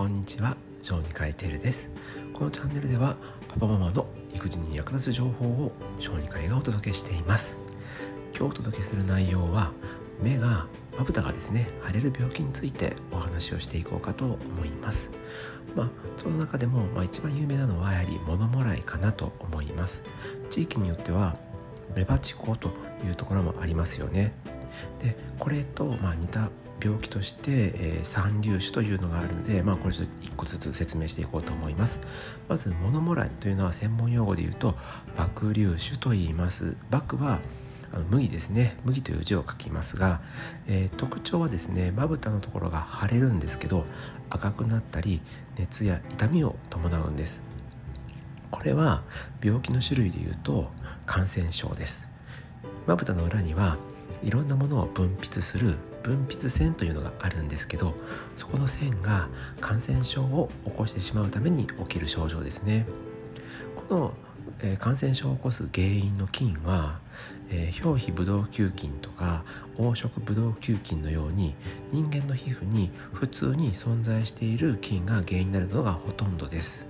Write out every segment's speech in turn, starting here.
こんにちは。小児科医テルです。このチャンネルではパパママの育児に役立つ情報を小児科医がお届けしています。今日お届けする内容は目がまぶたがですね腫れる病気についてお話をしていこうかと思います。まあその中でも、まあ、一番有名なのはやはり物もらいかなと思います。地域によってはメバチコというところもありますよね。でこれとまあ似た病気として、えー、三粒子というのがあるので、まあ、これちょっと一個ずつ説明していこうと思います。まず物もらいというのは専門用語で言うと爆粒子と言います。爆はあの麦ですね。麦という字を書きますが、えー、特徴はですねまぶたのところが腫れるんですけど赤くなったり熱や痛みを伴うんです。これは病気の種類でいうと感染症です。まぶたの裏にはいろんなものを分泌する分泌腺というのがあるんですけどそこの腺が感染症を起こしてしまうために起きる症状ですね。この、えー、感染症を起こす原因の菌は、えー、表皮ブドウ球菌とか黄色ブドウ球菌のように人間の皮膚に普通に存在している菌が原因になるのがほとんどです、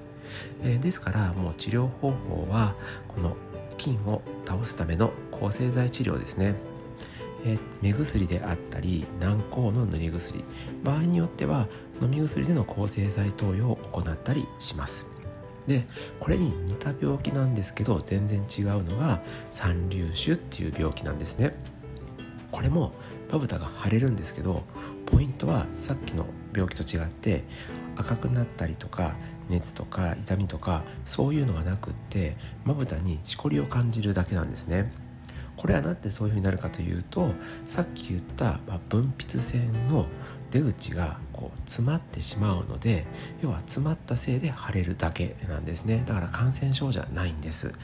えー、ですからもう治療方法はこの菌を倒すための抗生剤治療ですね。え目薬であったり軟膏の塗り薬。場合によっては飲み薬での抗生剤投与を行ったりします。でこれに似た病気なんですけど全然違うのが三粒腫っていう病気なんですね。これもまぶたが腫れるんですけどポイントはさっきの病気と違って赤くなったりとか熱とか痛みとかそういうのがなくってまぶたにしこりを感じるだけなんですね。これは何でそういうふうになるかというとさっき言った、ま分泌腺の出口がこう詰まってしまうので要は詰まったせいで腫れるだけなんですね。だから感染症じゃないんです。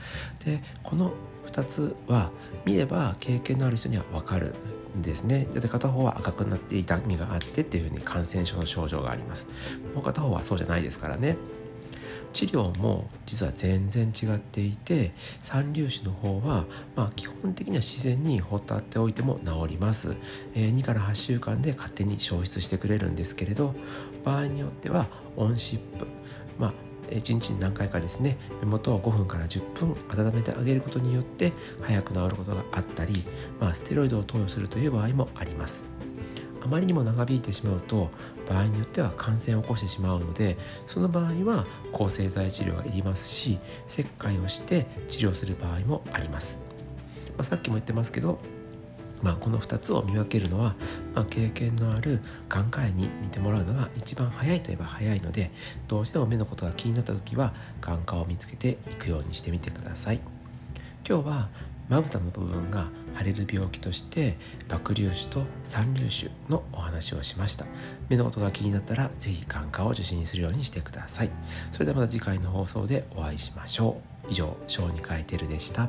でこの2つは見れば経験のある人には分かるんですね。で片方は赤くなって痛みがあってっていうふうに感染症の症状があります。もう片方はそうじゃないですからね。治療も実は全然違っていて三粒子の方は、まあ、基本的には自然に放ってっておいても治ります、えー、2から8週間で勝手に消失してくれるんですけれど場合によってはオンシップまあ1日に何回かですね目元を5分から10分温めてあげることによって早く治ることがあったり、まあ、ステロイドを投与するという場合もあります。あまりにも長引いてしまうと場合によっては感染を起こしてしまうのでその場合は抗生剤治療がいりますし切開をして治療する場合もあります、まあ、さっきも言ってますけどまあ、この2つを見分けるのは、まあ、経験のある眼科医に見てもらうのが一番早いといえば早いのでどうしても目のことが気になった時は眼科を見つけていくようにしてみてください。今日はまぶたの部分が腫れる病気として爆粒子と三粒子のお話をしました。目のことが気になったら是非眼科を受診するようにしてください。それではまた次回の放送でお会いしましょう。以上小児科医テルでした。